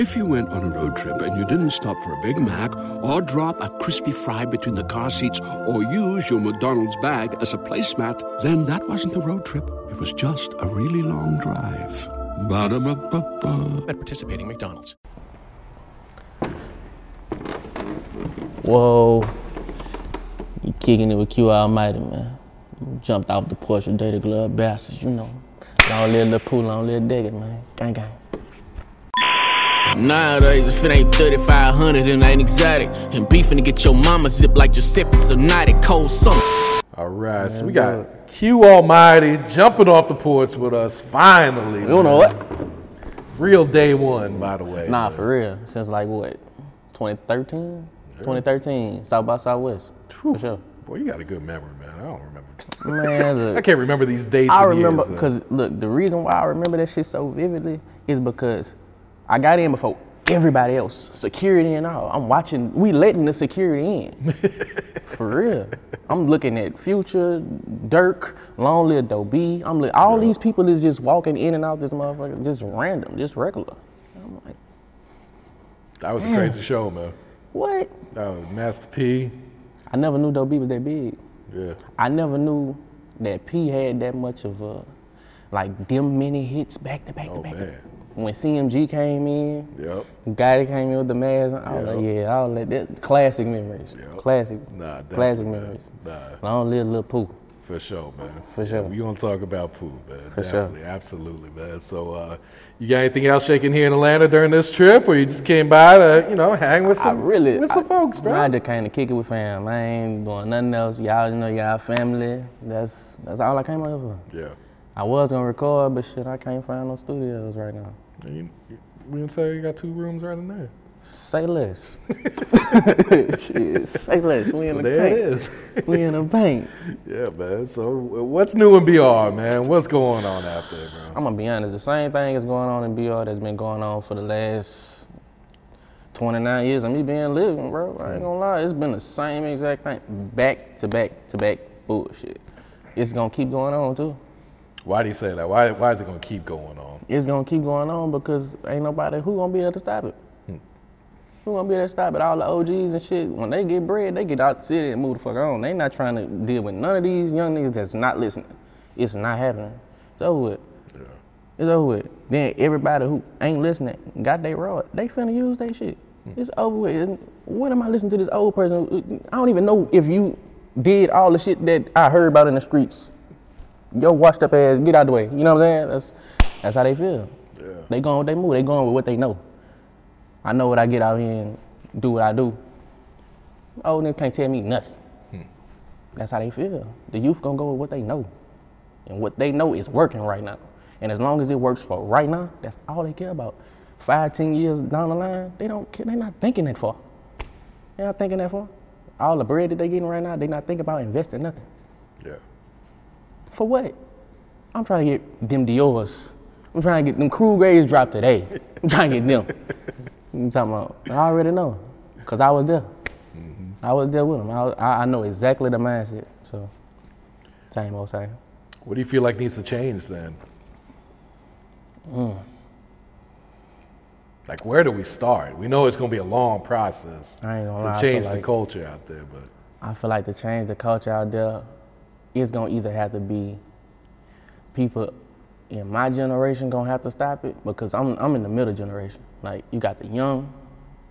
If you went on a road trip and you didn't stop for a Big Mac or drop a crispy fry between the car seats or use your McDonald's bag as a placemat, then that wasn't a road trip. It was just a really long drive. Ba-da-ba-ba-ba. At participating McDonald's. Whoa. You kicking it with Que Almighty, man. Jumped off the porch with Dirty Glove Bastards, you know. Long live Lil Pooh, long live Digger, man. Gang, gang. Nowadays, if it ain't 3500, it ain't exotic. And beefing to get your mama zip like Giuseppe Zanotti, cold summer. All right, so we got Que Almighty jumping off the porch with us finally. You know what? Real day one, by the way. Nah, for real. Since like what? 2013? 2013, South by Southwest. For sure. Boy, you got a good memory, man. I don't remember. Man, look. I can't remember these dates. I remember uh, because look, the reason why I remember that shit so vividly is because I got in before everybody else, security and all. I'm watching, we letting the security in, for real. I'm looking at Future, Dirk, Long Live. I'm li- all these people is just walking in and out this motherfucker, just random, just regular. I'm like, that was a crazy show, man. what? Uh, Master P. I never knew Doe B was that big. Yeah. I never knew that P had that much of a, like them many hits back to back to Oh back. to man. back. When CMG came in, Yep. Guy that came in with the mask, I was like, Yeah. yeah, all that, that classic memories. Yep. Classic. Nah, classic definitely, man. memories. Nah. Long live Lil Pooh. For sure, man. For sure. We gonna talk about Pooh, man. For sure. Absolutely, man. So, uh, you got anything else shaking here in Atlanta during this trip, or you just came by to, you know, hang with I some, really with some I, folks, bro? I just came to kick it with fam. I ain't doing nothing else. Y'all you know y'all family. That's that's all I came out for. Yeah. I was gonna record, but shit, I can't find no studios right now. You, we didn't say you got two rooms right in there. Say less. shit, say less. We in So the there it paint. is. We in the paint. yeah, man. So, what's new in BR, man? What's going on out there, bro? I'm gonna be honest. The same thing is going on in BR that's been going on for the last 29 years of me being living, bro. I ain't gonna lie. It's been the same exact thing, back to back to back bullshit. It's gonna keep going on too. Why do you say that? Why, why is it gonna keep going on? It's gonna keep going on because ain't nobody who gonna be able to stop it. Hmm. Who gonna be able to stop it? All the OGs and shit. When they get bread, they get out the city and move the fuck on. They not trying to deal with none of these young niggas that's not listening. It's not happening. It's over with. It's over with. Then everybody who ain't listening got their rod. They finna use they shit. Hmm. It's over with. It's- what am I listening to this old person? I don't even know if you did all the shit that I heard about in the streets. Yo, washed up ass, get out the way. You know what I'm saying? That's that's how they feel. Yeah. They going with they move. They going with what they know. I know what I get out here and do what I do. Old niggas can't tell me nothing. Hmm. That's how they feel. The youth gonna go with what they know. And what they know is working right now. And as long as it works for right now, that's all they care about. Five, ten years down the line, they don't care, they not thinking that far. They not thinking that far. All the bread that they're getting right now, they not thinking about investing nothing. For what? I'm trying to get them Dior's. I'm trying to get them crew grades dropped today. I'm trying to get them. I'm talking about, I already know, because I was there. I was there with them. I, I, I know exactly the mindset. So, same old same. What do you feel like needs to change then? Mm. Like, where do we start? We know it's gonna be a long process I ain't gonna to lie, change the like- culture out there, but I feel like to change the culture out there, it's gonna either have to be people in my generation gonna have to stop it because I'm I'm in the middle generation. Like you got the young,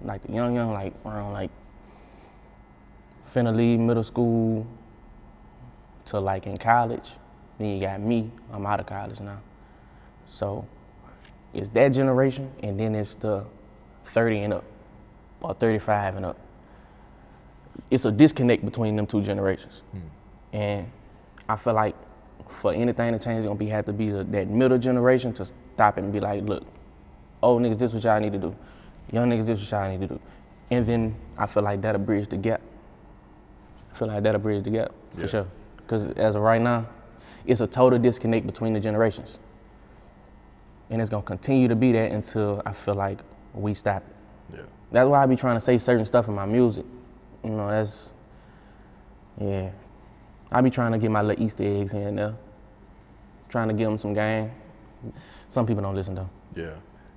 like the young young, like around like finna leave middle school to like in college. Then you got me, I'm out of college now. So it's that generation and then it's the 30 and up or 35 and up it's a disconnect between them two generations. Hmm. And I feel like for anything to change, it's gonna be have to be the, that middle generation to stop it and be like, look, old niggas, this is what y'all need to do. Young niggas, this what y'all need to do. And then I feel like that'll bridge the gap. I feel like that'll bridge the gap for sure. Because as of right now, it's a total disconnect between the generations. And it's gonna continue to be that until I feel like we stop it. yeah. That's why I be trying to say certain stuff in my music. You know, that's yeah. I be trying to get my little Easter eggs and there. Trying to give them some game. Some people don't listen though. Yeah.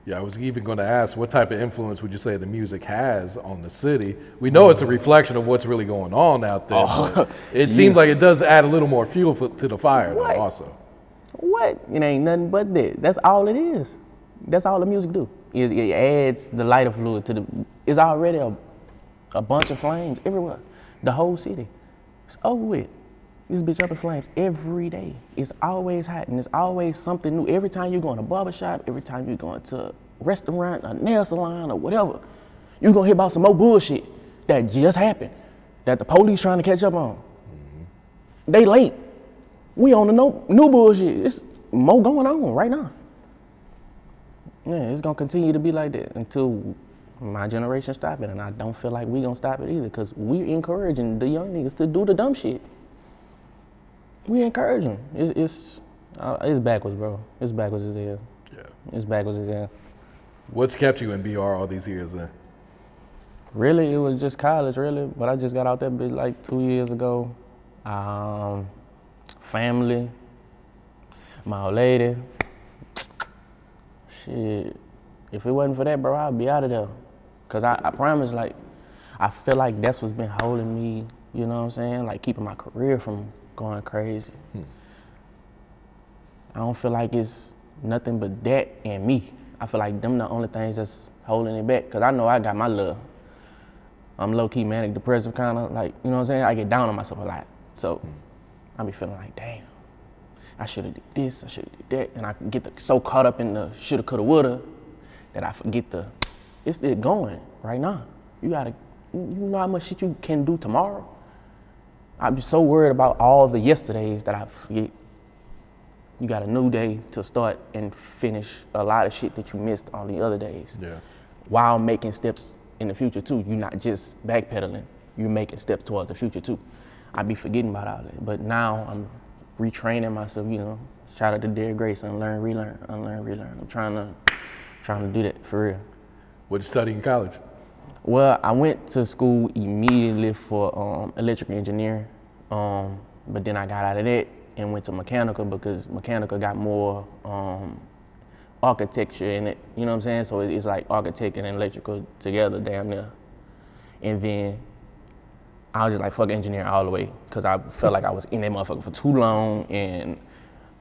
Yeah, I was even going to ask what type of influence would you say the music has on the city? We know it's a reflection of what's really going on out there. Oh. but it seems like it does add a little more fuel for, to the fire, though, also. What? It ain't nothing but that. That's all it is. That's all the music do. It, it adds the lighter fluid to the. It's already a, a bunch of flames everywhere. The whole city. It's over with. This bitch up in flames every day. It's always hot and it's always something new. Every time you go in a barber shop, every time you go into a restaurant, a nail salon, or whatever, you're gonna hear about some more bullshit that just happened, that the police trying to catch up on. Mm-hmm. They late. We on the no, new bullshit. It's more going on right now. Yeah, it's gonna continue to be like that until my generation stop it, and I don't feel like we gonna stop it either, cause we're encouraging the young niggas to do the dumb shit. We encourage them. It's it's, uh, it's backwards, bro. It's backwards as hell. Yeah. It's backwards as hell. What's kept you in BR all these years then? Really, it was just college, really. But I just got out that bitch like two years ago. Um, family, my old lady. Shit, if it wasn't for that, bro, I'd be out of there. Cause I, I promise, like, I feel like that's what's been holding me. You know what I'm saying? Like keeping my career from going crazy. Hmm. I don't feel like it's nothing but that and me. I feel like them the only things that's holding it back. Cause I know I got my love. I'm low key manic depressive kind of like, you know what I'm saying? I get down on myself a lot. So hmm. I be feeling like, damn, I should have did this, I should have did that. And I get the, so caught up in the shoulda, coulda, woulda that I forget the, it's still going right now. You gotta, you know how much shit you can do tomorrow? I be so worried about all the yesterdays that I forget. You got a new day to start and finish a lot of shit that you missed on the other days Yeah. while making steps in the future too. You're not just backpedaling, you're making steps towards the future too. I'd be forgetting about all that. But now I'm retraining myself, you know. Shout out to Derek Grace, unlearn, relearn, unlearn, relearn. I'm trying to trying to do that for real. What did you study in college? Well, I went to school immediately for um, electrical engineering, um, but then I got out of that and went to mechanical because mechanical got more um, architecture in it. You know what I'm saying? So it- it's like architect and electrical together, damn near. And then I was just like fuck engineering all the way because I felt like I was in that motherfucker for too long and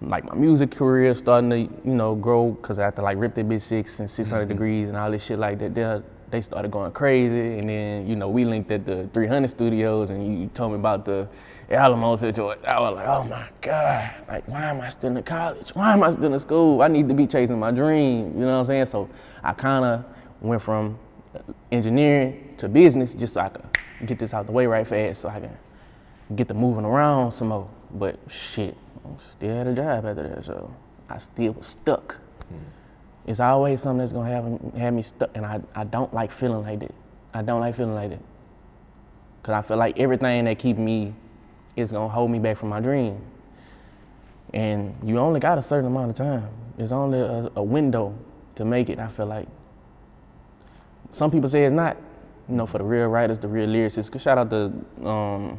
like my music career starting to you know grow because I had to like Rip That Bitch Six and 600 Degrees and all this shit like that, they started going crazy and then you know we linked at the 300 Studios and you told me about the Alamo situation. I was like, oh my god, like why am I still in college? Why am I still in school? I need to be chasing my dream. You know what I'm saying? So I kind of went from engineering to business just so I could get this out the way right fast so I can get the moving around some more. But shit, I still had a job after that, so I still was stuck. It's always something that's gonna have, have me stuck, and I, I don't like feeling like that. I don't like feeling like that. Cause I feel like everything that keep me is gonna hold me back from my dream. And you only got a certain amount of time. It's only a, a window to make it, I feel like. Some people say it's not, you know, for the real writers, the real lyricists. 'Cause Shout out to um,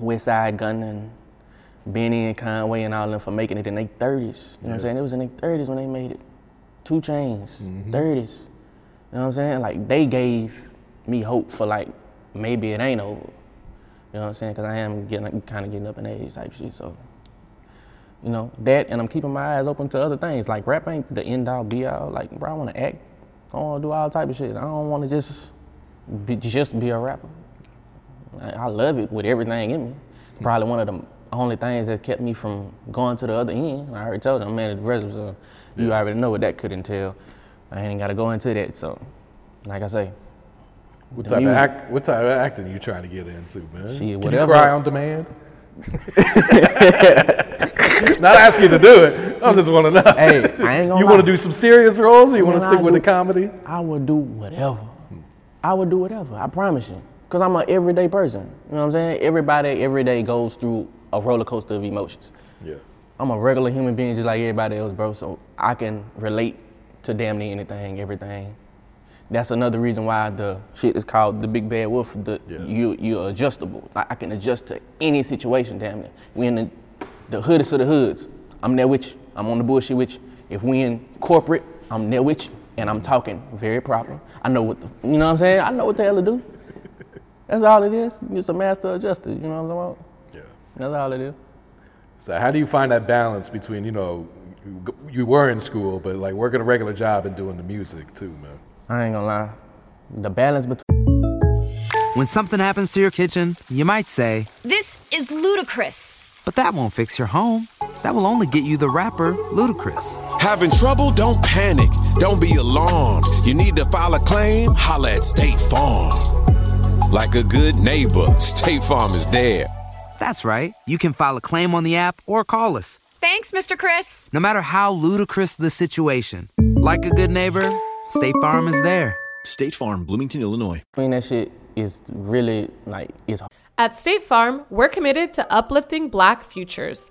Westside Gunn and Benny and Conway and all them for making it in their 30s. You know what I'm saying? It was in their 30s when they made it. 2 Chainz, mm-hmm. 30s. You know what I'm saying? Like they gave me hope for like maybe it ain't over. You know what I'm saying? Because I am getting kind of getting up in age type shit. So, you know that, and I'm keeping my eyes open to other things. Like rap ain't the end all be all. Like bro, I want to act. I want to do all type of shit. I don't want to just be, just be a rapper. I, I love it with everything in me. Hmm. Probably one of the only things that kept me from going to the other end. I already told you I'm manic depressive, so you already know what that could entail. I ain't got to go into that. So, like I say, What type of act? What type of acting you trying to get into, man? Shit, Can you cry on demand? Not asking you to do it. I just want to know. Hey, I ain't gonna You want to do some serious roles, or you want to stick I with the comedy? I would do whatever. I would do whatever. I promise you. Cause I'm an everyday person. You know what I'm saying? Everybody every day goes through a roller coaster of emotions. Yeah. I'm a regular human being just like everybody else, bro. So I can relate to damn near anything, everything. That's another reason why the shit is called the big bad wolf. The Yeah. you you're adjustable. Like I can adjust to any situation, damn near. We in the, the hoodest of the hoods. I'm there with you. I'm on the bullshit with you. If we in corporate, I'm there with you, and I'm talking very proper. I know what the, you know what I'm saying? I know what the hell to do. That's all it is. You're a master adjuster, you know what I'm talking about? Yeah. That's all it is. So how do you find that balance between, you know, you- you were in school, but like working a regular job and doing the music too, man? I ain't gonna lie. The balance between When something happens to your kitchen, you might say, This is ludicrous. but that won't fix your home. That will only get you the rapper, Ludacris. Having trouble? Don't panic. Don't be alarmed. You need to file a claim? Holla at State Farm. Like a good neighbor, State Farm is there. That's right. You can file a claim on the app or call us. Thanks, Mr. Chris. No matter how ludicrous the situation, like a good neighbor, State Farm is there. State Farm, Bloomington, Illinois. I mean, that shit is really like it's At State Farm, we're committed to uplifting Black futures.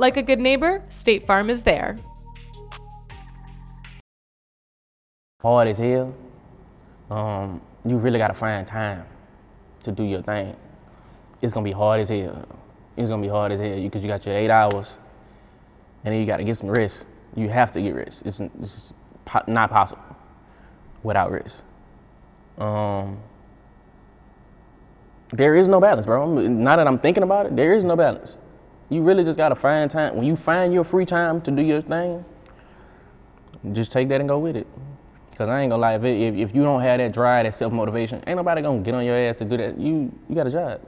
Like a good neighbor, State Farm is there. hard as hell. Um, you really gotta find time to do your thing. It's gonna be hard as hell. It's gonna be hard as hell because you got your eight hours, and then you gotta get some rest. You have to get rest. It's, it's not possible without rest. Um, there is no balance, bro. Now that I'm thinking about it, there is no balance. You really just gotta find time. When you find your free time to do your thing, just take that and go with it. Cause I ain't gonna lie, if, if you don't have that drive, that self motivation, ain't nobody gonna get on your ass to do that. You you got a job.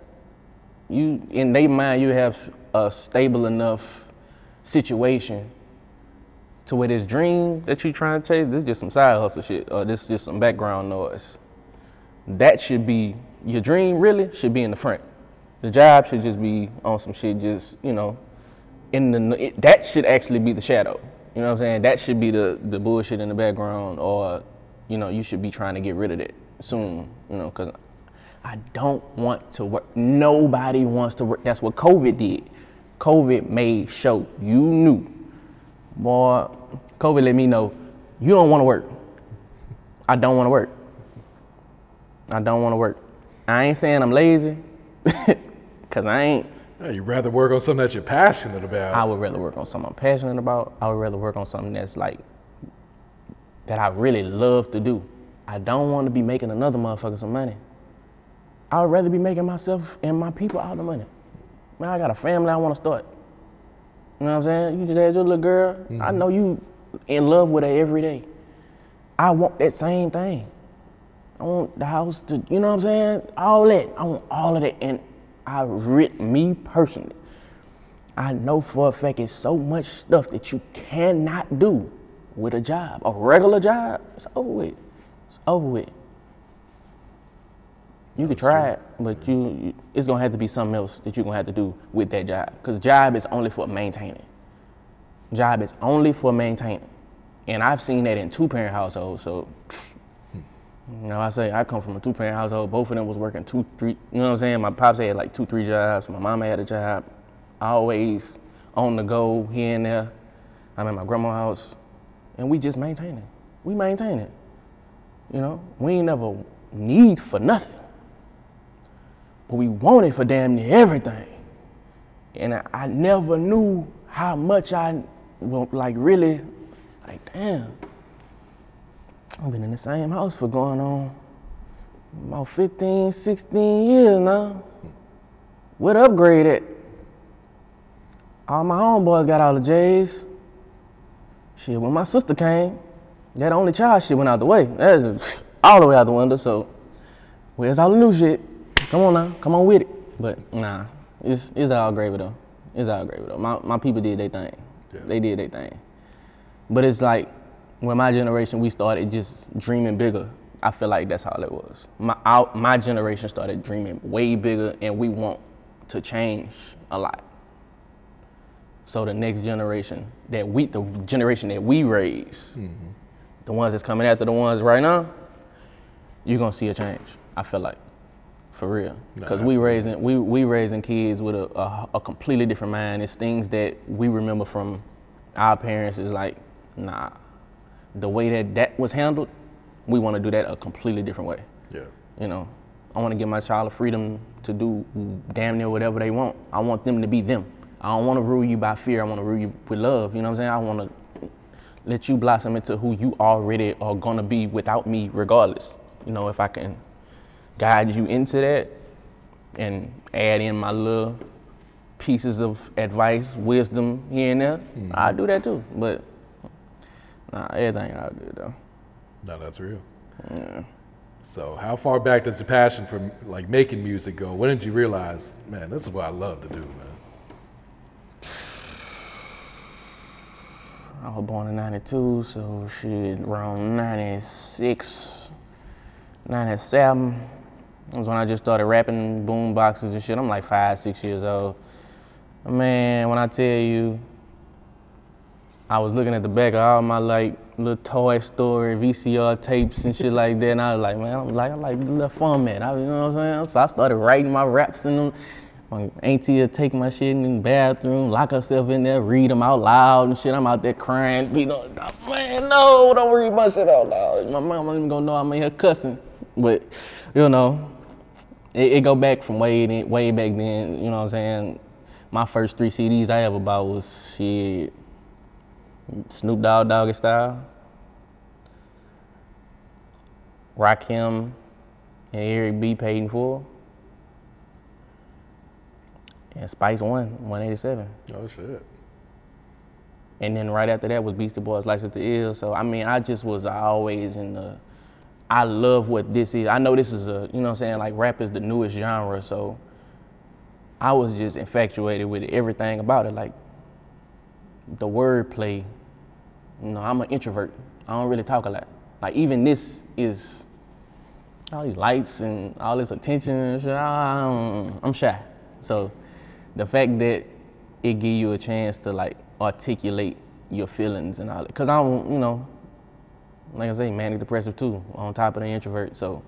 You in their mind, you have a stable enough situation to where this dream that you're trying to chase, this is just some side hustle shit, or this is just some background noise. That should be your dream. Really should be in the front. The job should just be on some shit, just you know, in the it, that should actually be the shadow. You know what I'm saying? That should be the the bullshit in the background, or you know, you should be trying to get rid of that soon. You know, because I don't want to work. Nobody wants to work. That's what COVID did. COVID made sure you knew, boy. COVID let me know you don't want to work. I don't want to work. I don't want to work. I ain't saying I'm lazy, cause I ain't. Yeah, you'd rather work on something that you're passionate about. I would rather work on something I'm passionate about. I would rather work on something that's like that I really love to do. I don't want to be making another motherfucker some money. I would rather be making myself and my people all the money. Man, I got a family I want to start. You know what I'm saying? You just had your little girl. I mm-hmm. know you in love with her every day. I want that same thing. I want the house to, you know what I'm saying? All that. I want all of that. And I writ me personally. I know for a fact it's so much stuff that you cannot do with a job. A regular job, it's over with. It's over with. You could try it, but you, you- it's gonna have to be something else that you're gonna have to do with that job. Because job is only for maintaining. Job is only for maintaining. And I've seen that in two parent households, so you know, I say I come from a two parent household. Both of them was working two, three. You know what I'm saying? My pops had like two, three jobs. My mama had a job. I Always on the go here and there. I'm at my grandma's house, and we just maintain it. We maintain it. You know, we ain't never need for nothing, but we want it for damn near everything. And I, I never knew how much I, like really, like damn. I've been in the same house for going on about 15, 16 years now. What upgrade at? All my homeboys got all the J's. Shit, when my sister came, that only child shit went out the way. That is all the way out the window, so where's all the new shit? Come on now, come on with it. But nah, it's, it's all gravy though. It's all gravy though. My, my people did their thing. They did their thing. But it's like when my generation we started just dreaming bigger. I feel like that's all it was. My our, my generation started dreaming way bigger, and we want to change a lot. So the next generation that we, the generation that we raise, mm-hmm. the ones that's coming after the ones right now, you're gonna see a change. I feel like, for real, No, because we raising we we raising kids with a, a a completely different mind. It's things that we remember from our parents. Is like, nah, the way that that was handled, we want to do that a completely different way. Yeah. You know, I want to give my child the freedom to do damn near whatever they want. I want them to be them. I don't want to rule you by fear. I want to rule you with love. You know what I'm saying? I want to let you blossom into who you already are gonna be without me, regardless. You know, if I can guide you into that and add in my little pieces of advice, wisdom here and there, mm-hmm. I do that too. But nah, everything I do though. No, that's real. Yeah. So, how far back does your passion for like making music go? When did you realize, man, this is what I love to do, man? I was born in 92, so shit, around 96, 97 was when I just started rapping boom boxes and shit. I'm like five, six years old. Man, when I tell you, I was looking at the back of all my like little Toy Story VCR tapes and shit like that, and I was like, man, I'm like, I like the little format. I, you know what I'm saying? So I started writing my raps in them. My auntie would take my shit in the bathroom, lock herself in there, read them out loud and shit. I'm out there crying, You know, man, no, don't read my shit out loud. My mom ain't even gonna know I'm in here cussing. But, you know, it, it go back from way then, way back then. You know what I'm saying? My first three CDs I ever bought was shit, Snoop Dogg, Doggy Style, Rakim, and Eric B. Paid in Full, and Spice One, 187. Oh shit. And then right after that was Beastie Boys License to Ill. So I mean, I just was always in the. I love what this is. I know this is a, you know what I'm saying, like rap is the newest genre. So I was just infatuated with everything about it. Like the wordplay. Know, I'm an introvert. I don't really talk a lot. Like even this is all these lights and all this attention and shit. I don't- I'm shy. So the fact that it give you a chance to like articulate your feelings and all that. Cause I don't, you know, like I say, manic depressive too, on top of the introvert. So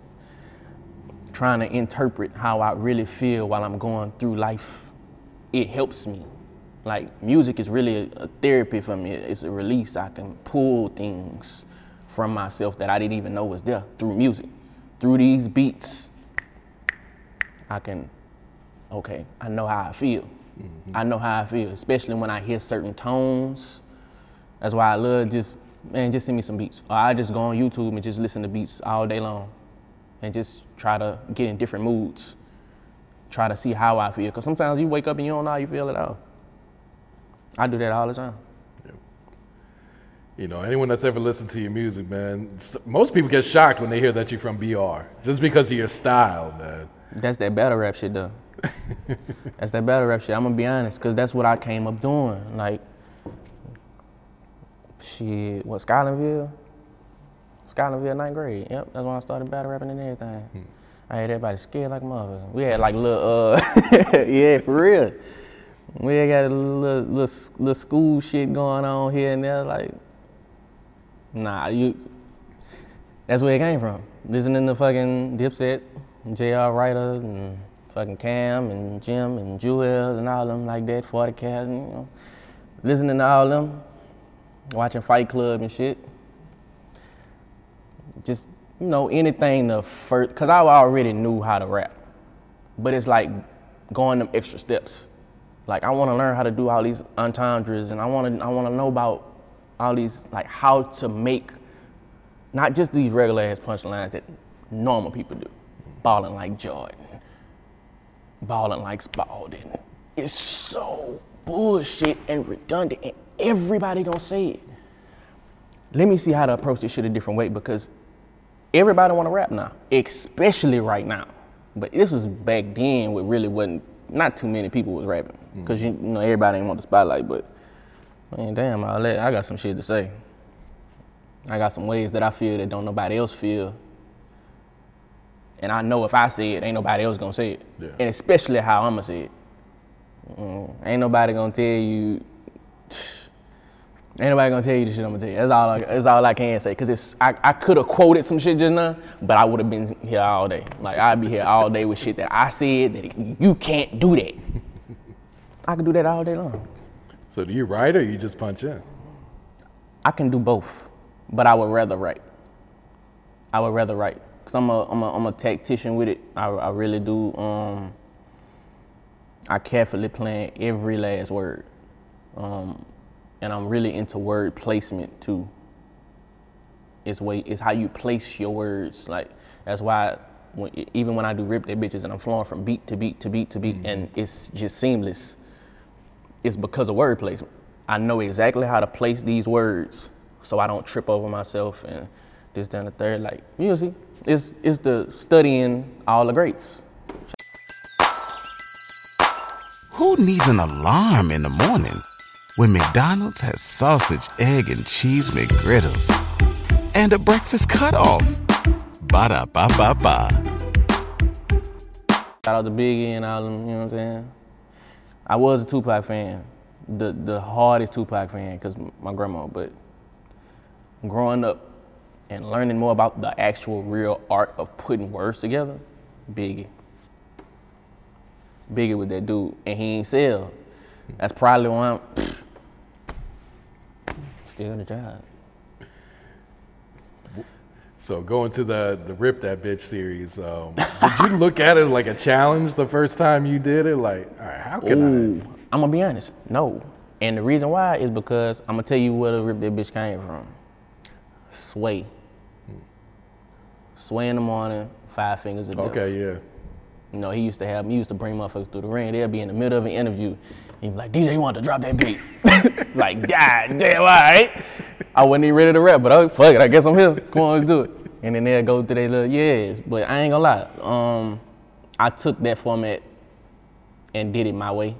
trying to interpret how I really feel while I'm going through life, it helps me. Like music is really a, a therapy for me. It's a release. I can pull things from myself that I didn't even know was there through music. Through these beats, I can, okay, I know how I feel. Mm-hmm. I know how I feel, especially when I hear certain tones. That's why I love just, man, just send me some beats. Or I just go on YouTube and just listen to beats all day long and just try to get in different moods. Try to see how I feel. Because sometimes you wake up and you don't know how you feel at all. I do that all the time. You know, anyone that's ever listened to your music, man, most people get shocked when they hear that you're from BR, just because of your style, man. That's that battle rap shit though. that's that battle rap shit. I'm gonna be honest, cause that's what I came up doing. Like, shit, what Scotlandville? Scotlandville ninth grade. Yep, that's when I started battle rapping and everything. I had everybody scared like mother. We had like little, uh, yeah, for real. We got a little, little, little school shit going on here and there. Like, nah, you. That's where it came from. Listening to fucking Dipset, J.R. Writer, and fucking Cam, and Jim, and Juelz, and all them like that, 40 cats, and, you know. Listening to all them, watching Fight Club and shit. Just, you know, anything to first, because I already knew how to rap. But it's like going them extra steps. Like I want to learn how to do all these entendres, and I want to I want to know about all these like how to make not just these regular ass punchlines that normal people do, balling like Jordan, balling like Spalding. It's so bullshit and redundant, and everybody gonna say it. Let me see how to approach this shit a different way because everybody want to rap now, especially right now. But this was back then where really wasn't not too many people was rapping because you, you know everybody didn't want the spotlight. But man, damn, I let I got some shit to say. I got some ways that I feel that don't nobody else feel. And I know if I say it, ain't nobody else gonna say it. Yeah. And especially how I'ma say it. Mm, ain't nobody gonna tell you Ain't nobody gonna tell you the shit I'm gonna tell you. That's all. I, that's all I can say. Cause it's I, I could have quoted some shit just now, but I would have been here all day. Like I'd be here all day with shit that I said that you can't do that. I could do that all day long. So do you write or you just punch in? I can do both, but I would rather write. I would rather write because I'm a, I'm a I'm a tactician with it. I, I really do. Um, I carefully plan every last word, um, and I'm really into word placement too. It's way it's how you place your words. Like that's why when, even when I do rip that bitches and I'm flowing from beat to beat to beat to beat, and mm-hmm. it's just seamless. It's because of word placement. I know exactly how to place these words so I don't trip over myself and this, that, and the third. Like music, is it's the studying all the greats. Who needs an alarm in the morning when McDonald's has sausage, egg, and cheese McGriddles and a breakfast cutoff? Ba da ba ba ba. Shout out to Biggie and all them, you know what I'm saying? I was a Tupac fan, the the hardest Tupac fan because my grandma. But growing up and learning more about the actual real art of putting words together, Biggie. Biggie with that dude, and he ain't sell. That's probably why I'm still in the job. So going to the the Rip That Bitch series, um, did you look at it like a challenge the first time you did it? Like, all right, how can Ooh, I'm gonna be honest, no. And the reason why is because I'm gonna tell you where the Rip That Bitch came from. Sway. Sway in the morning, five fingers of I? death. Okay, yeah. You know, he used to have, he used to bring motherfuckers through the ring. They'll be in the middle of an interview. He'd be like, DJ, you want to drop that beat? like, God damn, all right. I wasn't even ready to rap, but oh, fuck it, I guess I'm here. Come on, let's do it. And then they'll go through their little yes. But I ain't gonna lie. Um, I took that format and did it my way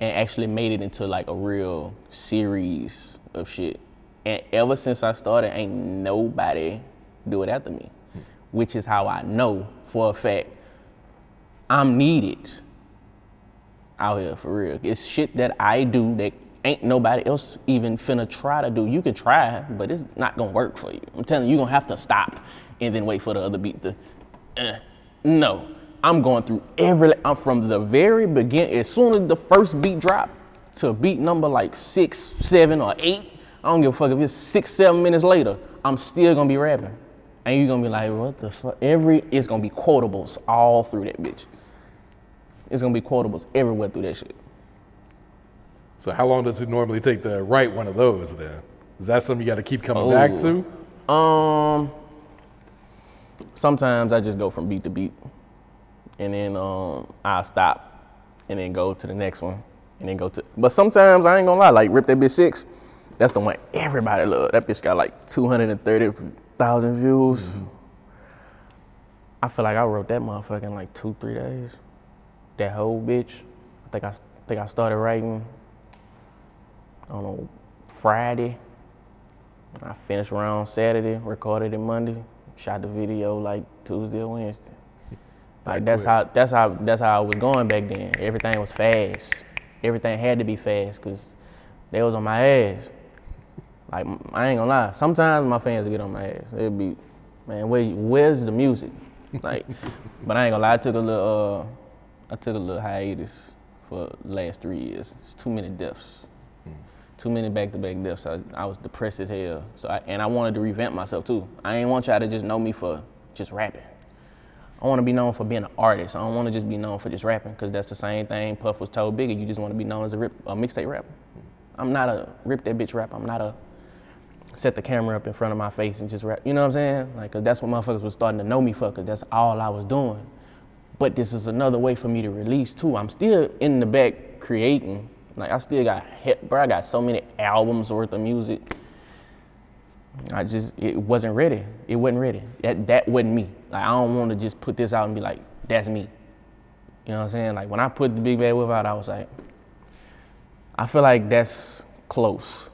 and actually made it into like a real series of shit. And ever since I started, ain't nobody do it after me, which is how I know for a fact I'm needed out here for real. It's shit that I do that ain't nobody else even finna try to do. You can try, but it's not gonna work for you. I'm telling you, you're gonna have to stop and then wait for the other beat to. eh. No, I'm going through every. I'm from the very beginning. As soon as the first beat drop to beat number like six, seven, or eight, I don't give a fuck if it's six, seven minutes later. I'm still gonna be rapping, and you're gonna be like, what the fuck? Every it's gonna be quotables all through that bitch. It's gonna be quotables everywhere through that shit. So how long does it normally take to write one of those then? Is that something you got to keep coming back to? to? Um, sometimes I just go from beat to beat, and then um, I stop, and then go to the next one, and then go to. But sometimes I ain't gonna lie, like rip that bitch six. That's the one everybody love. That bitch got like two hundred and thirty thousand views. I feel like I wrote that motherfucker in like two, three days. That whole bitch. I think I think I started writing. on know, Friday. I finished around Saturday, recorded it Monday, shot the video like Tuesday or Wednesday. Like that's how that's how that's how I was going back then. Everything was fast. Everything had to be fast because they was on my ass. Like I ain't gonna lie. Sometimes my fans get on my ass. It'd be, man, where, where's the music? Like, but I ain't gonna lie. I took a little, uh, I took a little hiatus for the last three years. It's too many deaths. Hmm. Too many back-to-back deaths. I, I was depressed as hell. So I, and I wanted to revamp myself too. I ain't want y'all to just know me for just rapping. I want to be known for being an artist. I don't want to just be known for just rapping because that's the same thing Puff was told Biggie. You just want to be known as a, rip, a mixtape rapper. Hmm. I'm not a rip that bitch rapper. I'm not a set the camera up in front of my face and just rap. You know what I'm saying? Like, cause that's what motherfuckers was starting to know me for, cause that's all I was doing. But this is another way for me to release too. I'm still in the back creating. Like I still got hit, bro. I got so many albums worth of music. I just it wasn't ready. It wasn't ready. That that wasn't me. Like I don't want to just put this out and be like, that's me. You know what I'm saying? Like when I put the Big Bad Wolf out, I was like, I feel like that's close.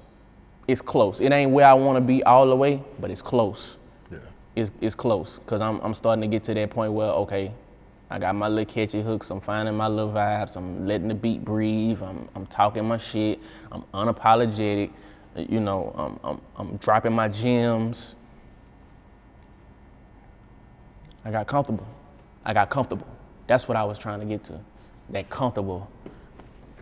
It's close. It ain't where I want to be all the way, but it's close. Yeah. It's it's close because I'm I'm starting to get to that point where okay, I got my little catchy hooks. I'm finding my little vibes. I'm letting the beat breathe. I'm I'm talking my shit. I'm unapologetic. You know, um, I'm, I'm dropping my gems. I got comfortable. I got comfortable. That's what I was trying to get to. That comfortable.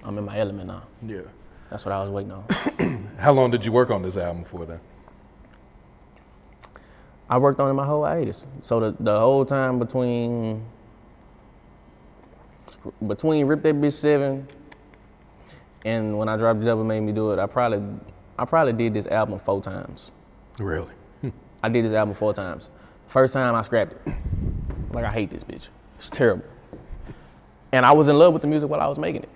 I'm in my element now. Yeah. That's what I was waiting on. How long did you work on this album for then? I worked on it my whole hiatus. So the, the whole time between between Rip That Bitch Seven and when I dropped Devil Made Me Do It, I probably I probably did this album four times. Really? Hmm. I did this album four times. First time I scrapped it. Like I hate this bitch. It's terrible. And I was in love with the music while I was making it.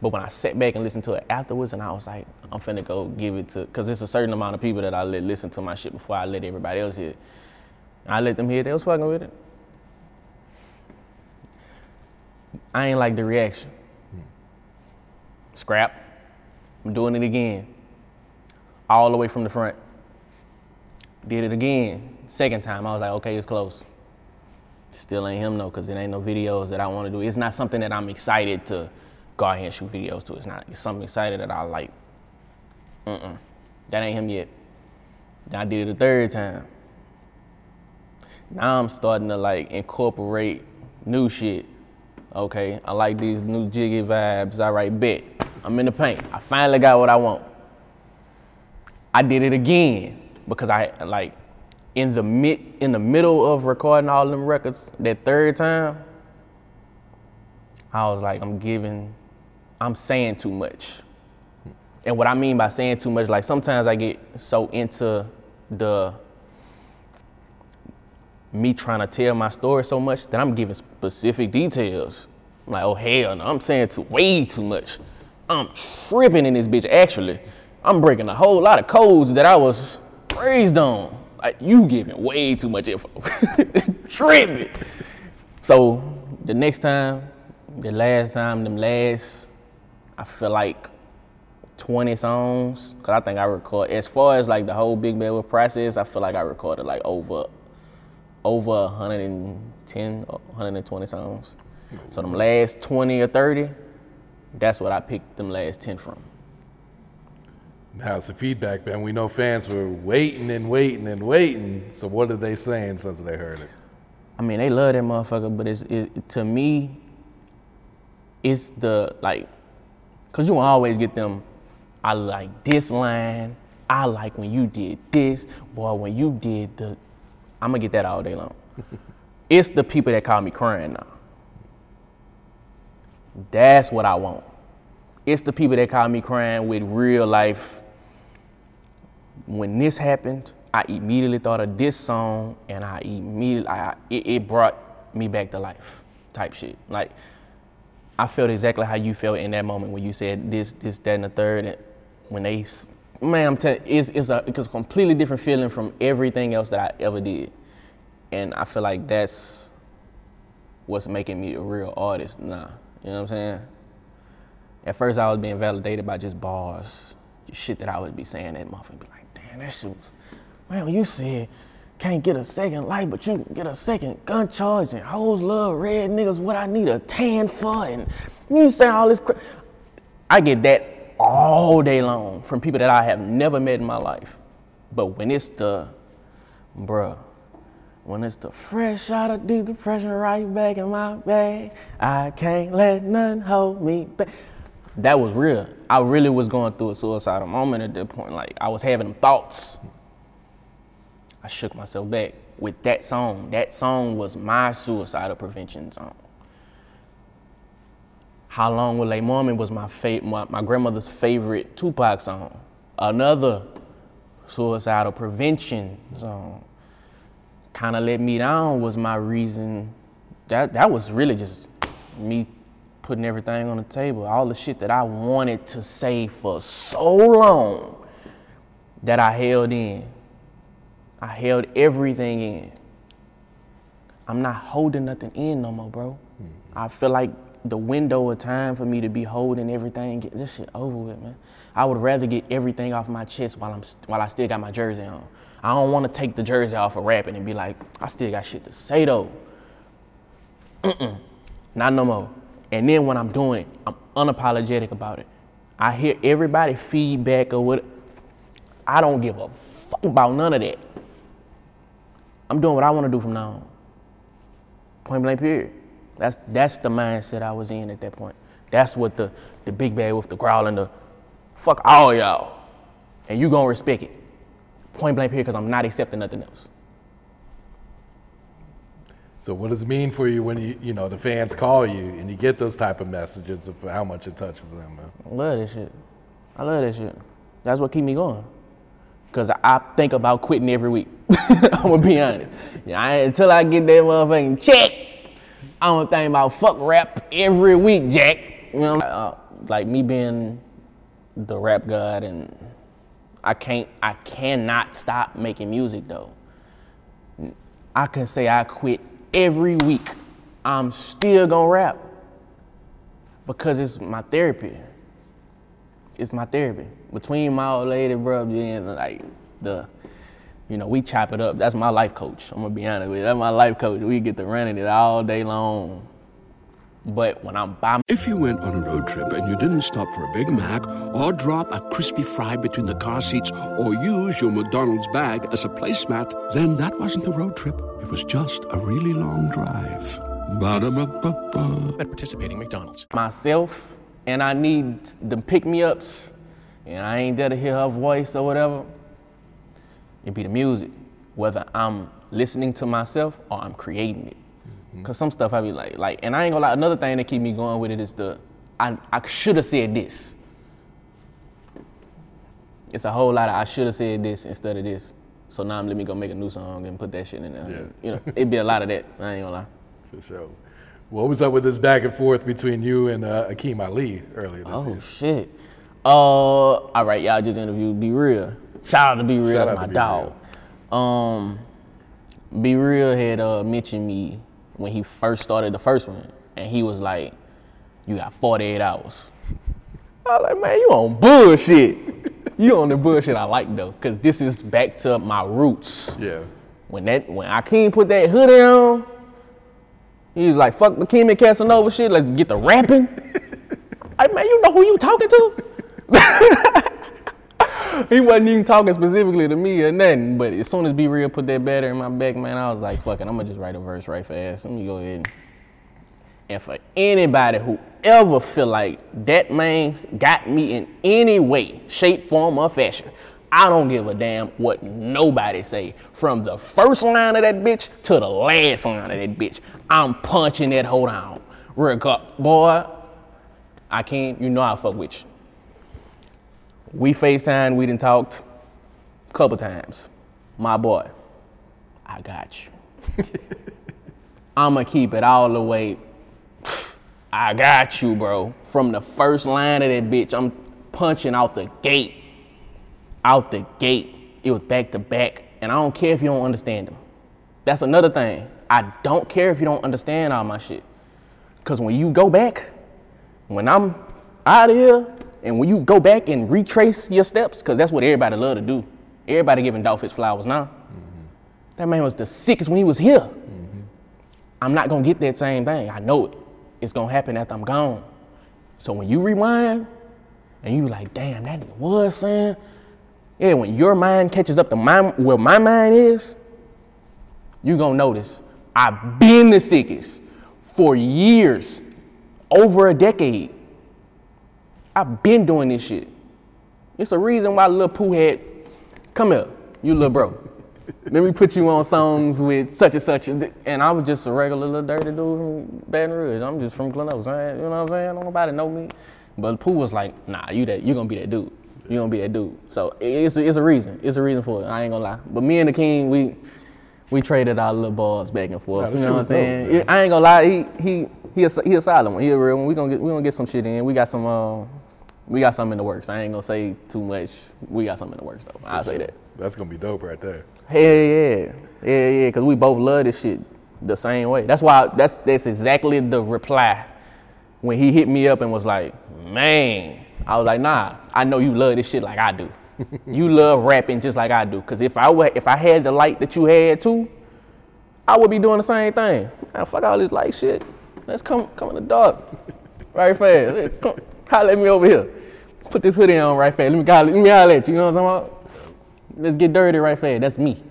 But when I sat back and listened to it afterwards, and I was like, I'm finna go give it to, cause it's a certain amount of people that I let listen to my shit before I let everybody else hear it. I let them hear it, they was fucking with it. I ain't like the reaction. Scrap. I'm doing it again. All the way from the front. Did it again. Second time, I was like, okay, it's close. Still ain't him though, cause it ain't no videos that I want to do. It's not something that I'm excited to go here and shoot videos to. It's not. It's something excited that I like. Mm-mm. That ain't him yet. Then I did it a third time. Now I'm starting to like incorporate new shit. Okay, I like these new jiggy vibes. All right, bet. I'm in the paint. I finally got what I want. I did it again because I like in the mid in the middle of recording all them records that third time. I was like, I'm giving, I'm saying too much. And what I mean by saying too much, like sometimes I get so into the me trying to tell my story so much that I'm giving specific details. I'm like, oh hell no, I'm saying too way too much. I'm tripping in this bitch. Actually, I'm breaking a whole lot of codes that I was raised on. Like you giving way too much info. tripping. So the next time, the last time, them last, I feel like 20 songs. Cause I think I record as far as like the whole Big Bad process, I feel like I recorded like over over 110, 120 songs. So them last 20 or 30, that's what I picked them last 10 from. How's the feedback been? We know fans were waiting and waiting and waiting. So what are they saying since they heard it? I mean, they love that motherfucker, but it's it, to me, it's the like, cause you always get them. I like this line. I like when you did this, boy. When you did the, I'm gonna get that all day long. it's the people that call me crying now. That's what I want. It's the people that call me crying with real life. When this happened, I immediately thought of this song, and I immediately I, it, it brought me back to life, type shit. Like I felt exactly how you felt in that moment when you said this, this, that, and the third. And when they, man, I'm telling, it's it's a it's a completely different feeling from everything else that I ever did, and I feel like that's what's making me a real artist now. You know what I'm saying? At first, I was being validated by just bars, just shit that I would be saying that motherfucker be like, damn, that shit was, man, you said can't get a second life, but you can get a second gun charge and hoes love red niggas, what I need a tan for, and you say all this crap. I get that all day long from people that I have never met in my life. But when it's the, bruh, when it's the fresh out of deep depression right back in my bag, I can't let none hold me back. That was real. I really was going through a suicidal moment at that point. Like I was having thoughts. I shook myself back with that song. That song was my suicidal prevention song. How Long Will They Mourn Me was my, fa- my, my grandmother's favorite Tupac song. Another suicidal prevention song. Kind of Let Me Down was my reason. That, that was really just me putting everything on the table. All the shit that I wanted to say for so long that I held in. I held everything in. I'm not holding nothing in no more, bro. Mm-hmm. I feel like the window of time for me to be holding everything, get this shit over with, man. I would rather get everything off my chest while I'm while I still got my jersey on. I don't want to take the jersey off of rapping and be like, I still got shit to say though. Mm-mm, not no more. And then when I'm doing it, I'm unapologetic about it. I hear everybody feedback or what I don't give a fuck about none of that. I'm doing what I want to do from now on. Point blank period. That's that's the mindset I was in at that point. That's what the the big bag with the growl and the fuck all y'all. And you gonna respect it. Point blank period, because I'm not accepting nothing else. So what does it mean for you when you you know the fans call you and you get those type of messages of how much it touches them? Man? I love that shit. I love that shit. That's what keep me going. Cause I think about quitting every week. I'm gonna be honest. Yeah, I, until I get that motherfucking check, I'm gonna think about fuck rap every week, Jack. You know, uh, like me being the rap god, and I can't, I cannot stop making music though. I can say I quit every week. I'm still gonna rap because it's my therapy it's my therapy. Between my old lady, bro, being like the, you know, we chop it up. That's my life coach. I'm gonna be honest with you. That's my life coach. We get to running it all day long. But when I'm by If you went on a road trip and you didn't stop for a Big Mac or drop a crispy fry between the car seats or use your McDonald's bag as a placemat, then that wasn't a road trip. It was just a really long drive. Ba-da-ba-ba-ba. At participating McDonald's. myself and I need the pick me ups and I ain't there to hear her voice or whatever, it be the music. Whether I'm listening to myself or I'm creating it. Cause some stuff I be like, like, and I ain't gonna lie, another thing that keep me going with it is the, I, I should have said this. It's a whole lot of I should have said this instead of this. So now I'm let me go make a new song and put that shit in there. Yeah. You know, it'd be a lot of that. I ain't gonna lie. For sure. What was up with this back and forth between you and uh, Akeem Ali earlier this Oh year? shit. Uh, all right, y'all just interviewed Be Real. Shout out to Be Real, Shout that's my dog. Um, Be Real had uh, mentioned me when he first started the first one, and he was like, "You got 48 hours." I was like, "Man, you on bullshit. you on the bullshit I like though, cause this is back to my roots." Yeah. When that when Akeem put that hoodie on, he was like, "Fuck the and Casanova shit. Let's get the rapping." like, man, you know who you talking to? he wasn't even talking specifically to me or nothing. But as soon as Be Real put that batter in my back, man, I was like, "Fuck it, I'm gonna just write a verse right fast. Let me go ahead." And, and for anybody who ever feel like that man got me in any way, shape, form, or fashion, I don't give a damn what nobody say. From the first line of that bitch to the last line of that bitch, I'm punching that hold on. Regard, boy, I can't. You know I fuck with you. We FaceTime, we done talked a couple times. My boy, I got you. I'ma keep it all the way. I got you, bro. From the first line of that bitch, I'm punching out the gate. Out the gate. It was back to back. And I don't care if you don't understand them. That's another thing. I don't care if you don't understand all my shit. Cause when you go back, when I'm out of here, and when you go back and retrace your steps, cause that's what everybody love to do. Everybody giving Dolph his flowers now. Mm-hmm. That man was the sickest when he was here. Mm-hmm. I'm not gonna get that same thing. I know it. It's gonna happen after I'm gone. So when you rewind and you like, damn, that nigga was saying, yeah, when your mind catches up to my where my mind is, you gonna notice I've been the sickest for years, over a decade. I've been doing this shit. It's a reason why Lil Pooh had, come here, you little bro. Let me put you on songs with such and such. And I was just a regular little dirty dude from Baton Rouge. I'm just from Glen Oaks. You know what I'm saying? Don't nobody know me. But Pooh was like, nah, you that you gonna be that dude. You gonna be that dude. So it's a, it's a reason. It's a reason for it. I ain't gonna lie. But me and the King, we we traded our little balls back and forth. Nah, you know what I'm was dope, saying? I ain't gonna lie. He he he a, he a solid one. He a real one. We gonna get we gonna get some shit in. We got some uh, we got something in the works. I ain't gonna say too much. We got something in the works though. I'll say that. That's gonna be dope right there. Hell yeah, yeah, yeah, because we both love this shit the same way. That's why that's that's exactly the reply when he hit me up and was like, "Man," I was like, "Nah, I know you love this shit like I do. you love rapping just like I do. Because if I were, if I had the light that you had too, I would be doing the same thing. Man, fuck all this light shit. Let's come come in the dark, right fast. Come, holler at me over here. Put this hoodie on right fast. Let me holler, let me holler at you. You know what I'm talking about? Let's get dirty right fast. That's me.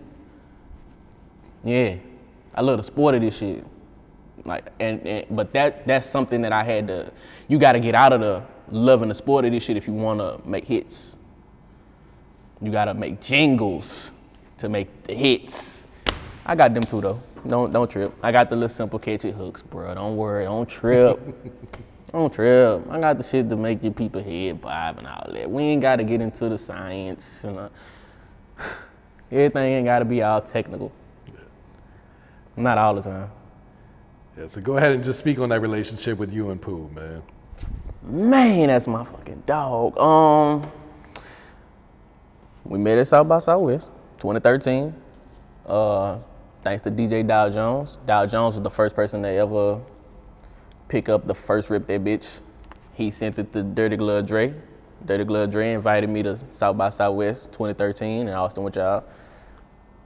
Yeah, I love the sport of this shit. Like, and, and but that that's something that I had to. You got to get out of the loving the sport of this shit if you want to make hits. You got to make jingles to make the hits. I got them too though. Don't don't trip. I got the little simple catchy hooks, bro. Don't worry. Don't trip. don't trip. I got the shit to make your people head bob and all that. We ain't got to get into the science and uh, everything ain't got to be all technical. Not all the time. Yeah, so go ahead and just speak on that relationship with you and Pooh, man. Man, that's my fucking dog. Um, we met at South by Southwest, 2013. Uh, thanks to DJ Dow Jones. Dow Jones was the first person to ever pick up the first rip that bitch. He sent it to Dirty Glove Dre. Dirty Glove Dre invited me to South by Southwest 2013 in Austin with y'all.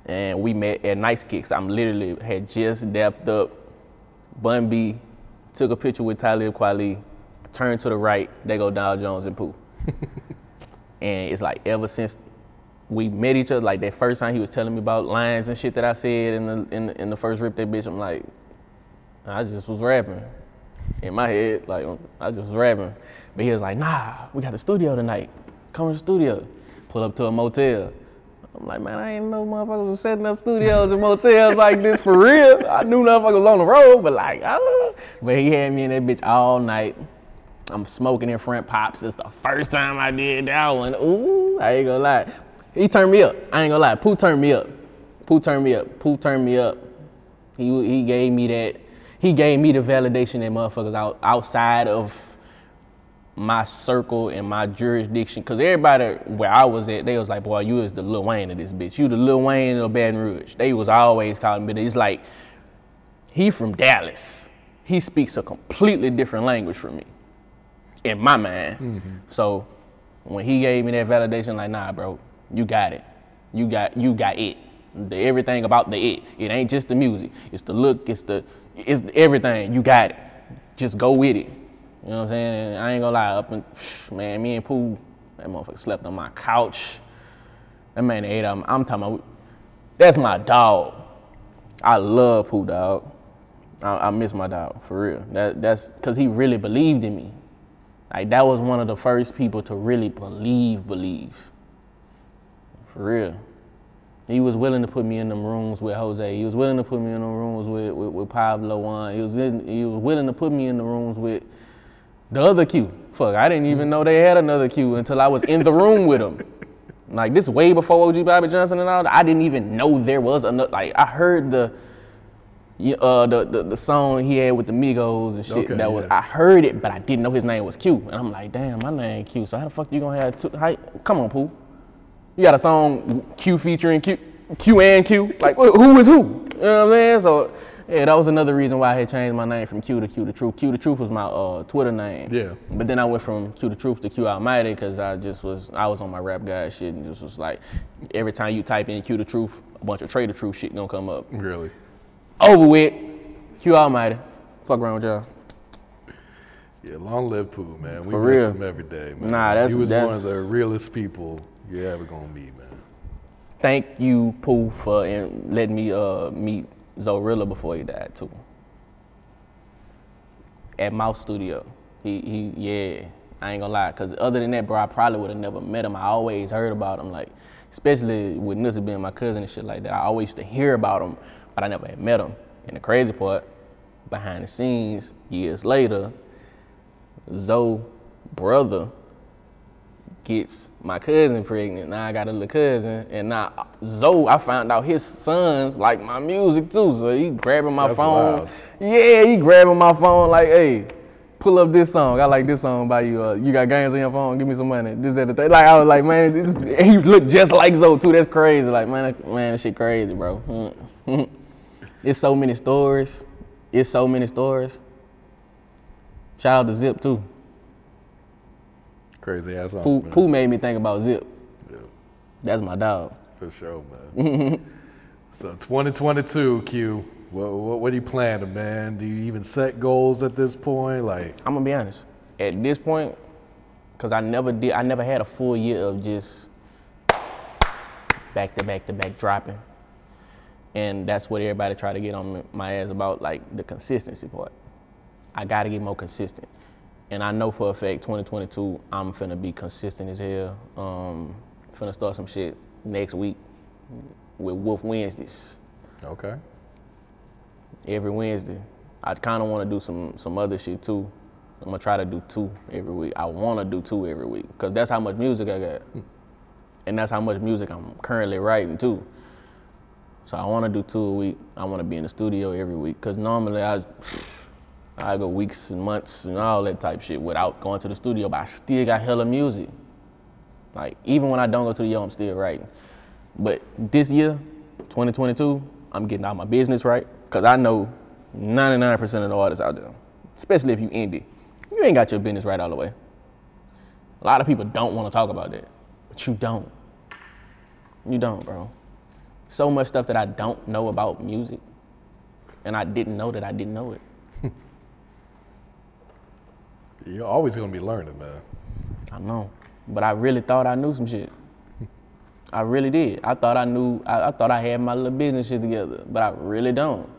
And we met at Nice Kicks. I'm literally had just dapped up. Bun B took a picture with Talib Kweli, turned to the right, they go Dow Jones and Pooh. and it's like ever since we met each other, like that first time he was telling me about lines and shit that I said in the in the, in the first rip that bitch, I'm like, I just was rapping. In my head, like I just rapping. But he was like, nah, we got the studio tonight. Come to the studio. Pull up to a motel. I'm like, man, I ain't know motherfuckers was setting up studios and motels like this for real. I knew motherfuckers on the road, but like, I don't know. But he had me in that bitch all night. I'm smoking in front pops. It's the first time I did that one. Ooh, I ain't gonna lie. He turned me up. I ain't gonna lie. Pooh turned me up. Pooh turned me up. Pooh turned me up. He he gave me that. He gave me the validation that motherfuckers out outside of my circle and my jurisdiction. Cause everybody where I was at, they was like, boy, you is the Lil Wayne of this bitch. You the Lil Wayne of Baton Rouge. They was always calling me. It's like he from Dallas. He speaks a completely different language from me, in my mind. Mm-hmm. So when he gave me that validation, like, nah, bro, you got it. You got you got it. The everything about the it. It ain't just the music. It's the look. It's the it's everything. You got it. Just go with it. You know what I'm saying? And I ain't gonna lie. Up and man, me and Pooh, that motherfucker slept on my couch. That man ate up. I'm talking about. That's my dog. I love Pooh, dog. I, I miss my dog for real. That that's because he really believed in me. Like that was one of the first people to really believe, believe. For real. He was willing to put me in them rooms with Jose. He was willing to put me in the rooms with, with, with Pablo Juan. He was in, he was willing to put me in the rooms with the other Q. Fuck, I didn't even know they had another Q until I was in the room with him. Like this way before OG Bobby Johnson and all that. I didn't even know there was another. Like I heard the, uh, the the the song he had with the Migos and shit. Okay, that was yeah. I heard it, but I didn't know his name was Q. And I'm like, damn, my name Q. So how the fuck you gonna have two? How, come on, Pooh. You got a song Q featuring Q, Q and Q. Like who is who? You know what I'm saying? So yeah, that was another reason why I had changed my name from Q to Q the Truth. Q the Truth was my uh, Twitter name. Yeah. But then I went from Q the Truth to Que Almighty because I just was I was on my rap guy shit and just was like every time you type in Q the Truth, a bunch of Trader Truth shit gonna come up. Really? Over with. Q Almighty. Fuck around with y'all. Yeah, long live Pooh, man. We For miss real. him every day, man. Nah, that's- he was one of the realest people you're ever gonna meet, man. Thank you, Pooh, for in, letting me uh, meet Zorilla before he died too. At Mouse Studio. He he yeah. I ain't gonna lie, cause other than that, bro, I probably would have never met him. I always heard about him, like, especially with Nussi being my cousin and shit like that. I always used to hear about him, but I never had met him. And the crazy part, behind the scenes, years later, Zoe brother gets my cousin pregnant. Now I got a little cousin, and now Zoe, I found out his sons like my music too. So he grabbing my That's phone. wild. Yeah, he grabbing my phone like, hey, pull up this song. I like this song by you. Uh, you got games on your phone? Give me some money. This, that, the thing. Like I was like, man, this, he looked just like Zoe too. That's crazy. Like man, man, that shit crazy, bro. it's so many stories. It's so many stories. Shout out to Zip too. Crazy ass Pooh, man. Pooh made me think about Zip. Yeah, That's my dog. for sure, man. so 2022, Q. What, what, what are you planning, man? Do you even set goals at this point? Like, I'm gonna be honest. At this point, cause I never did, I never had a full year of just back to back to back dropping. And that's what everybody try to get on my ass about, like the consistency part. I gotta get more consistent. And I know for a fact 2022, I'm finna be consistent as hell. Um, finna start some shit next week with Wolf Wednesdays. Okay. Every Wednesday. I kind of want to do some some other shit too. I'm gonna try to do two every week. I want to do two every week because that's how much music I got, and that's how much music I'm currently writing too. So I want to do two a week. I want to be in the studio every week because normally I I go weeks and months and all that type shit without going to the studio, but I still got hella music. Like even when I don't go to the yo, I'm still writing. But this year, 2022, I'm getting all my business right because I know 99% of the artists out there, especially if you indie, you ain't got your business right all the way. A lot of people don't want to talk about that, but you don't. You don't, bro. So much stuff that I don't know about music, and I didn't know that I didn't know it. You're always gonna be learning, man. I know, but I really thought I knew some shit. I really did. I thought I knew. I, I, thought I had my little business shit together, but I really don't.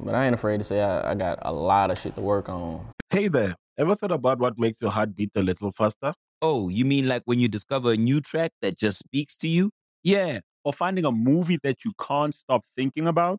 But I ain't afraid to say I, I got a lot of shit to work on. Hey there. Ever thought about what makes your heart beat a little faster? Oh, you mean like when you discover a new track that just speaks to you? Yeah, or finding a movie that you can't stop thinking about?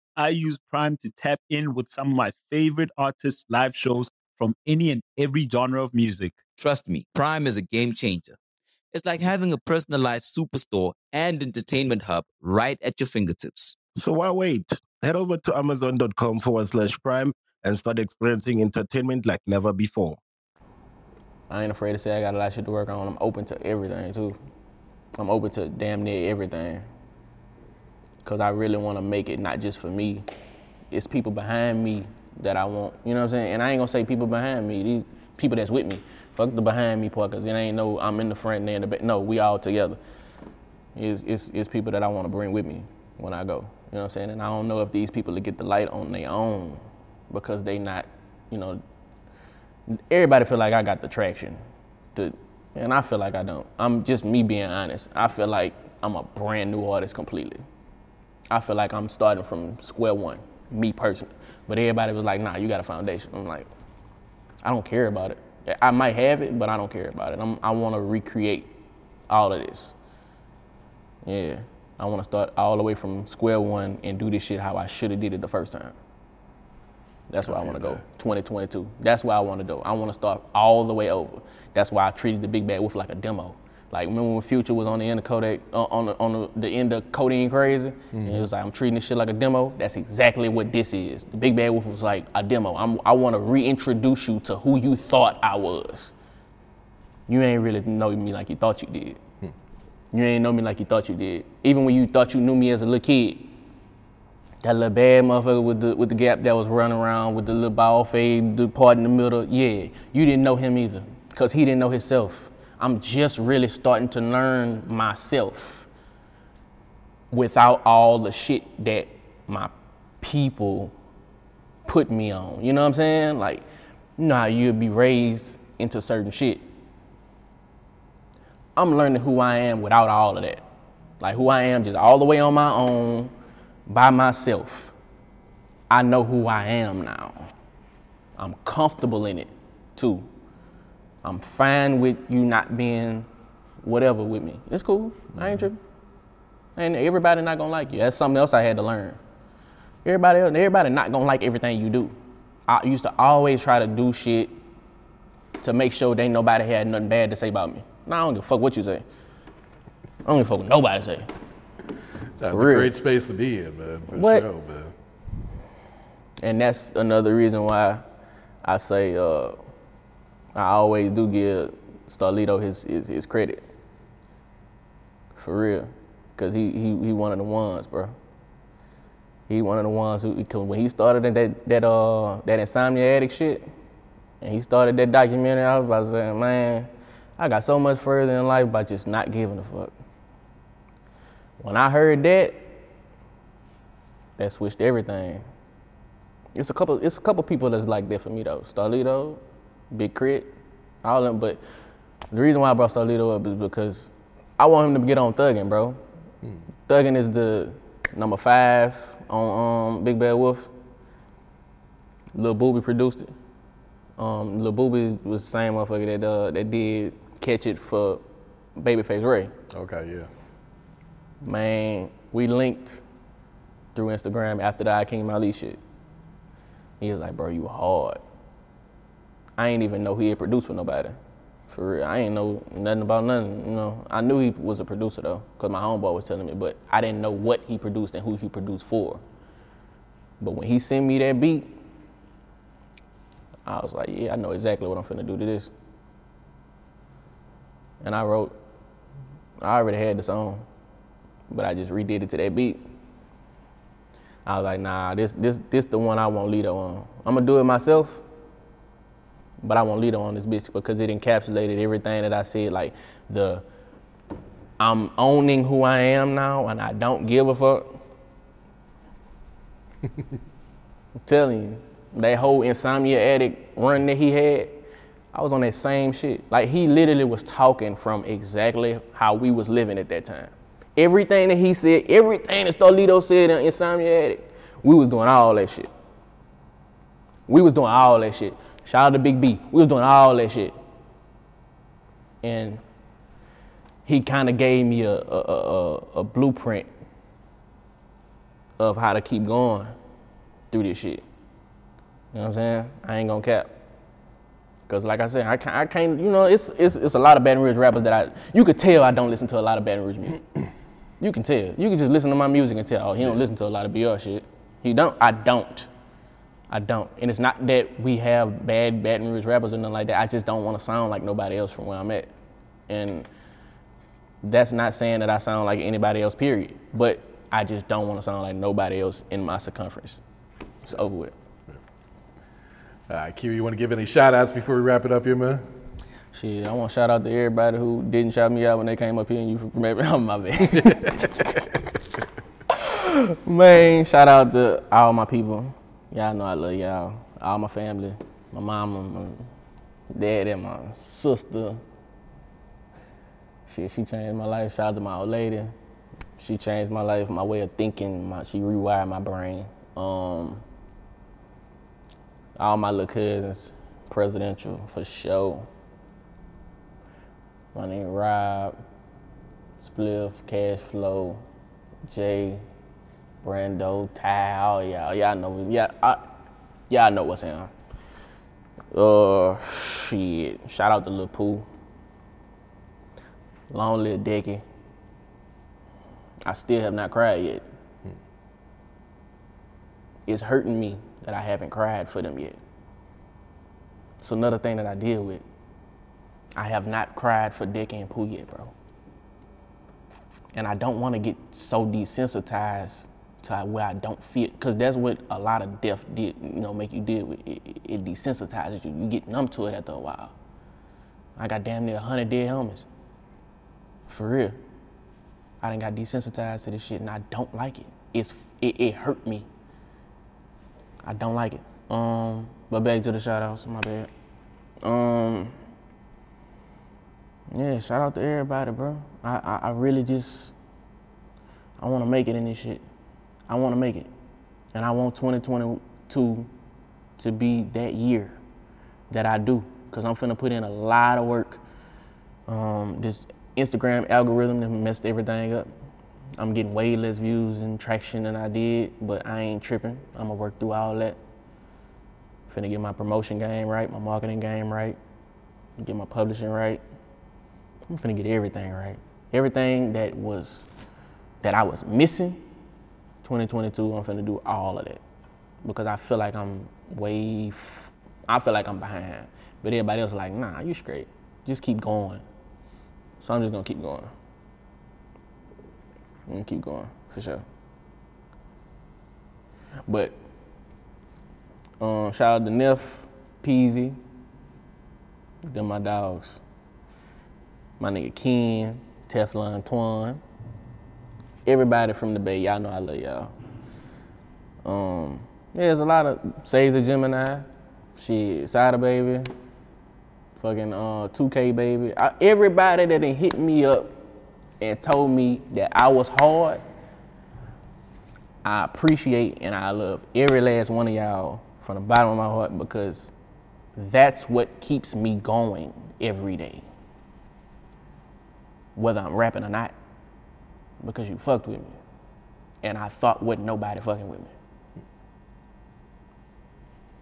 I use Prime to tap in with some of my favorite artists' live shows from any and every genre of music. Trust me, Prime is a game changer. It's like having a personalized superstore and entertainment hub right at your fingertips. So why wait? Head over to amazon.com forward slash prime and start experiencing entertainment like never before. I ain't afraid to say I got a lot of shit to work on. I'm open to everything too. I'm open to damn near everything. Cause I really want to make it not just for me. It's people behind me that I want. You know what I'm saying? And I ain't gonna say people behind me. These people that's with me. Fuck the behind me part, cause it ain't no I'm in the front and in the back. No, we all together. It's, it's, it's people that I want to bring with me when I go. You know what I'm saying? And I don't know if these people will get the light on their own because they not, you know, everybody feel like I got the traction. To, and I feel like I don't. I'm just me being honest. I feel like I'm a brand new artist completely. I feel like I'm starting from square one, me personally. But everybody was like, nah, you got a foundation. I'm like, I don't care about it. I might have it, but I don't care about it. I'm, i want to recreate all of this. Yeah, I want to start all the way from square one and do this shit how I should have did it the first time. That's where I, I want to go. 2022. That's where I want to go. I want to start all the way over. That's why I treated the Big Bad Wolf like a demo. Like remember when Future was on the end of Kodak, uh, on the, on the, the, end of Codeine Crazy, mm-hmm. and it was like I'm treating this shit like a demo. That's exactly what this is. The Big Bad Wolf was like a demo. I'm, I want to reintroduce you to who you thought I was. You ain't really know me like you thought you did. Hmm. You ain't know me like you thought you did. Even when you thought you knew me as a little kid, that little bad motherfucker with the with the gap that was running around with the little ball fade, the part in the middle. Yeah, you didn't know him either, cause he didn't know himself. I'm just really starting to learn myself without all the shit that my people put me on. You know what I'm saying? Like, you know how you'd be raised into certain shit. I'm learning who I am without all of that. Like who I am just all the way on my own, by myself. I know who I am now. I'm comfortable in it too. I'm fine with you not being whatever with me. It's cool. I ain't tripping. And everybody not gonna like you. That's something else I had to learn. Everybody else, everybody not gonna like everything you do. I used to always try to do shit to make sure they nobody had nothing bad to say about me. Nah, I don't give a fuck what you say. I don't give a fuck what nobody say. That's a great space to be in, man. For what? sure, man. And that's another reason why I say uh, I always do give Starlito his, his, his credit. For real. cause he he he one of the ones, bro. He one of the ones who, cause when he started that that uh that insomnia addict shit, and he started that documentary, I was about to say, man, I got so much further in life by just not giving a fuck. When I heard that, that switched everything. It's a couple. It's a couple people that's like that for me though. Starlito, Big K.R.I.T., all them. But the reason why I brought Starlito up is because I want him to get on thugging, bro. Thugging is the number five on um, Big Bad Wolf. Lil Booby produced it. Um, Lil Booby was the same motherfucker that uh, that did Catch It for Babyface Ray. Okay, yeah. Man, we linked through Instagram after the Akeem Ali shit. He was like, bro, you hard. I ain't even know he had produced for nobody. For real. I ain't know nothing about nothing. You know, I knew he was a producer though, because my homeboy was telling me, but I didn't know what he produced and who he produced for. But when he sent me that beat, I was like, yeah, I know exactly what I'm finna do to this. And I wrote, I already had the song, but I just redid it to that beat. I was like, nah, this this this the one I want Lito on. I'm gonna do it myself, but I want Lito on this bitch because it encapsulated everything that I said. Like the I'm owning who I am now, and I don't give a fuck. I'm telling you, that whole insomnia addict run that he had, I was on that same shit. Like he literally was talking from exactly how we was living at that time. Everything that he said, everything that Starlito said in Insomnia Addict, we was doing all that shit. We was doing all that shit. Shout out to Big B. We was doing all that shit. And he kind of gave me a, a, a, a blueprint of how to keep going through this shit. You know what I'm saying? I ain't gonna cap. Cause like I said, I can't, I can't you know, it's, it's, it's a lot of Baton Rouge rappers that I, you could tell I don't listen to a lot of Baton Rouge music. You can tell. You can just listen to my music and tell, oh, he don't listen to a lot of BR shit. He don't. I don't. I don't. And it's not that we have bad Baton Rouge rappers or nothing like that. I just don't want to sound like nobody else from where I'm at. And that's not saying that I sound like anybody else, period. But I just don't want to sound like nobody else in my circumference. It's over with. All right, Q, you want to give any shout outs before we wrap it up here, man? Shit, I want to shout out to everybody who didn't shout me out when they came up here and you from every, oh, my bad. Man, shout out to all my people. Y'all know I love y'all. All my family, my mama, my dad, and my sister. Shit, she changed my life. Shout out to my old lady. She changed my life, my way of thinking. My, she rewired my brain. Um, all my little cousins, presidential for sure. My name Rob, Spliff, Cash Flow, Jay, Brando, Ty, all y'all. Y'all know, yeah, I, y'all know what's in. Uh, shit. Shout out to Lil Pooh. Long live Decky. I still have not cried yet. It's hurting me that I haven't cried for them yet. It's another thing that I deal with. I have not cried for Decky and Pooh yet, bro. And I don't want to get so desensitized to where I don't feel, because that's what a lot of death did, you know, make you deal with. It, it, it desensitizes you. You get numb to it after a while. I got damn near 100 dead homies. For real. I done got desensitized to this shit and I don't like it. It's it, it hurt me. I don't like it. Um, but back to the shout outs, my bad. Um, yeah, shout out to everybody, bro. I, I, I really just, I want to make it in this shit. I want to make it. And I want 2022 to be that year that I do. Because I'm finna put in a lot of work. Um, this Instagram algorithm that messed everything up. I'm getting way less views and traction than I did, but I ain't tripping. I'm gonna work through all that. Finna get my promotion game right, my marketing game right, get my publishing right. I'm finna get everything right. Everything that was that I was missing, 2022, I'm finna do all of that because I feel like I'm way. F- I feel like I'm behind, but everybody else like, nah, you straight. Just keep going. So I'm just gonna keep going. and keep going for sure. But um, shout out to Neff, Peasy, them my dogs. My nigga Ken, Teflon Twan. Everybody from the Bay, y'all know I love y'all. Um, yeah, there's a lot of Save the Gemini, shit, Cider Baby, fucking uh, 2K Baby. I, everybody that done hit me up and told me that I was hard, I appreciate and I love every last one of y'all from the bottom of my heart because that's what keeps me going every day. Whether I'm rapping or not. Because you fucked with me. And I thought wasn't nobody fucking with me.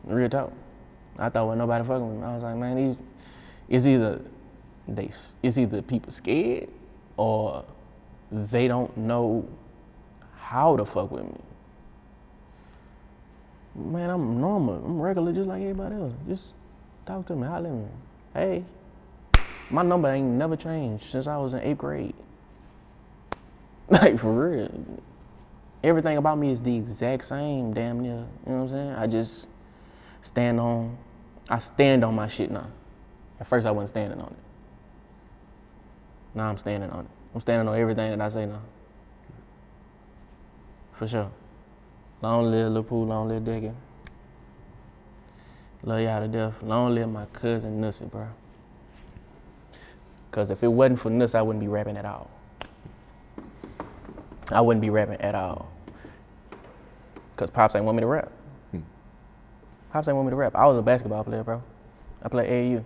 Real talk. I thought wasn't nobody fucking with me. I was like, man, these it's either they it's either people scared or they don't know how to fuck with me. Man, I'm normal. I'm regular just like everybody else. Just talk to me, holler at me. Hey, my number ain't never changed since I was in eighth grade. Like for real. Everything about me is the exact same, damn near. You know what I'm saying? I just stand on I stand on my shit now. At first I wasn't standing on it. Now I'm standing on it. I'm standing on everything that I say now. For sure. Long live Lil Pooh, long live Deacon. Love y'all to death. Long live my cousin Nussie, bro. Cause if it wasn't for Nuss, I wouldn't be rapping at all. I wouldn't be rapping at all. Cause Pops ain't want me to rap. Hmm. Pops ain't want me to rap. I was a basketball player, bro. I played AAU.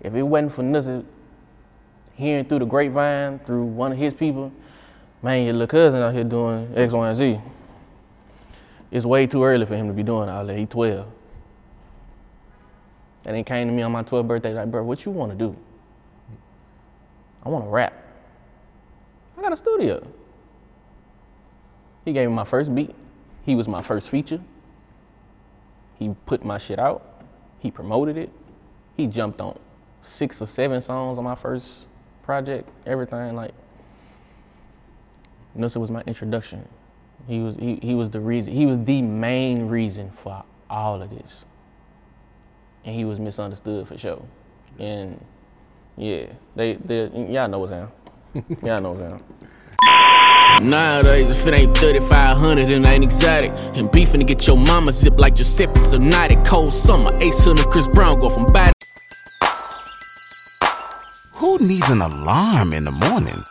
If it wasn't for Nussy hearing through the grapevine, through one of his people, man, your little cousin out here doing X, Y, and Z. It's way too early for him to be doing all that. He 12. And he came to me on my 12th birthday, like, bro, what you want to do? I want to rap. I got a studio. He gave me my first beat. He was my first feature. He put my shit out. He promoted it. He jumped on six or seven songs on my first project, everything. Like, Nussy was my introduction. He was he, he was the reason. He was the main reason for all of this. And he was misunderstood for sure. And yeah, they they y'all know what's down. y'all know what's down. Nowadays, if it ain't 3500, then ain't exotic. And beefing to get your mama zip like Giuseppe Zanotti. Cold summer, Ace and Chris Brown go from bad. Who needs an alarm in the morning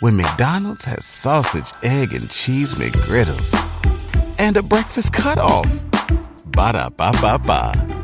when McDonald's has sausage, egg, and cheese McGriddles and a breakfast cutoff? Ba da ba ba ba.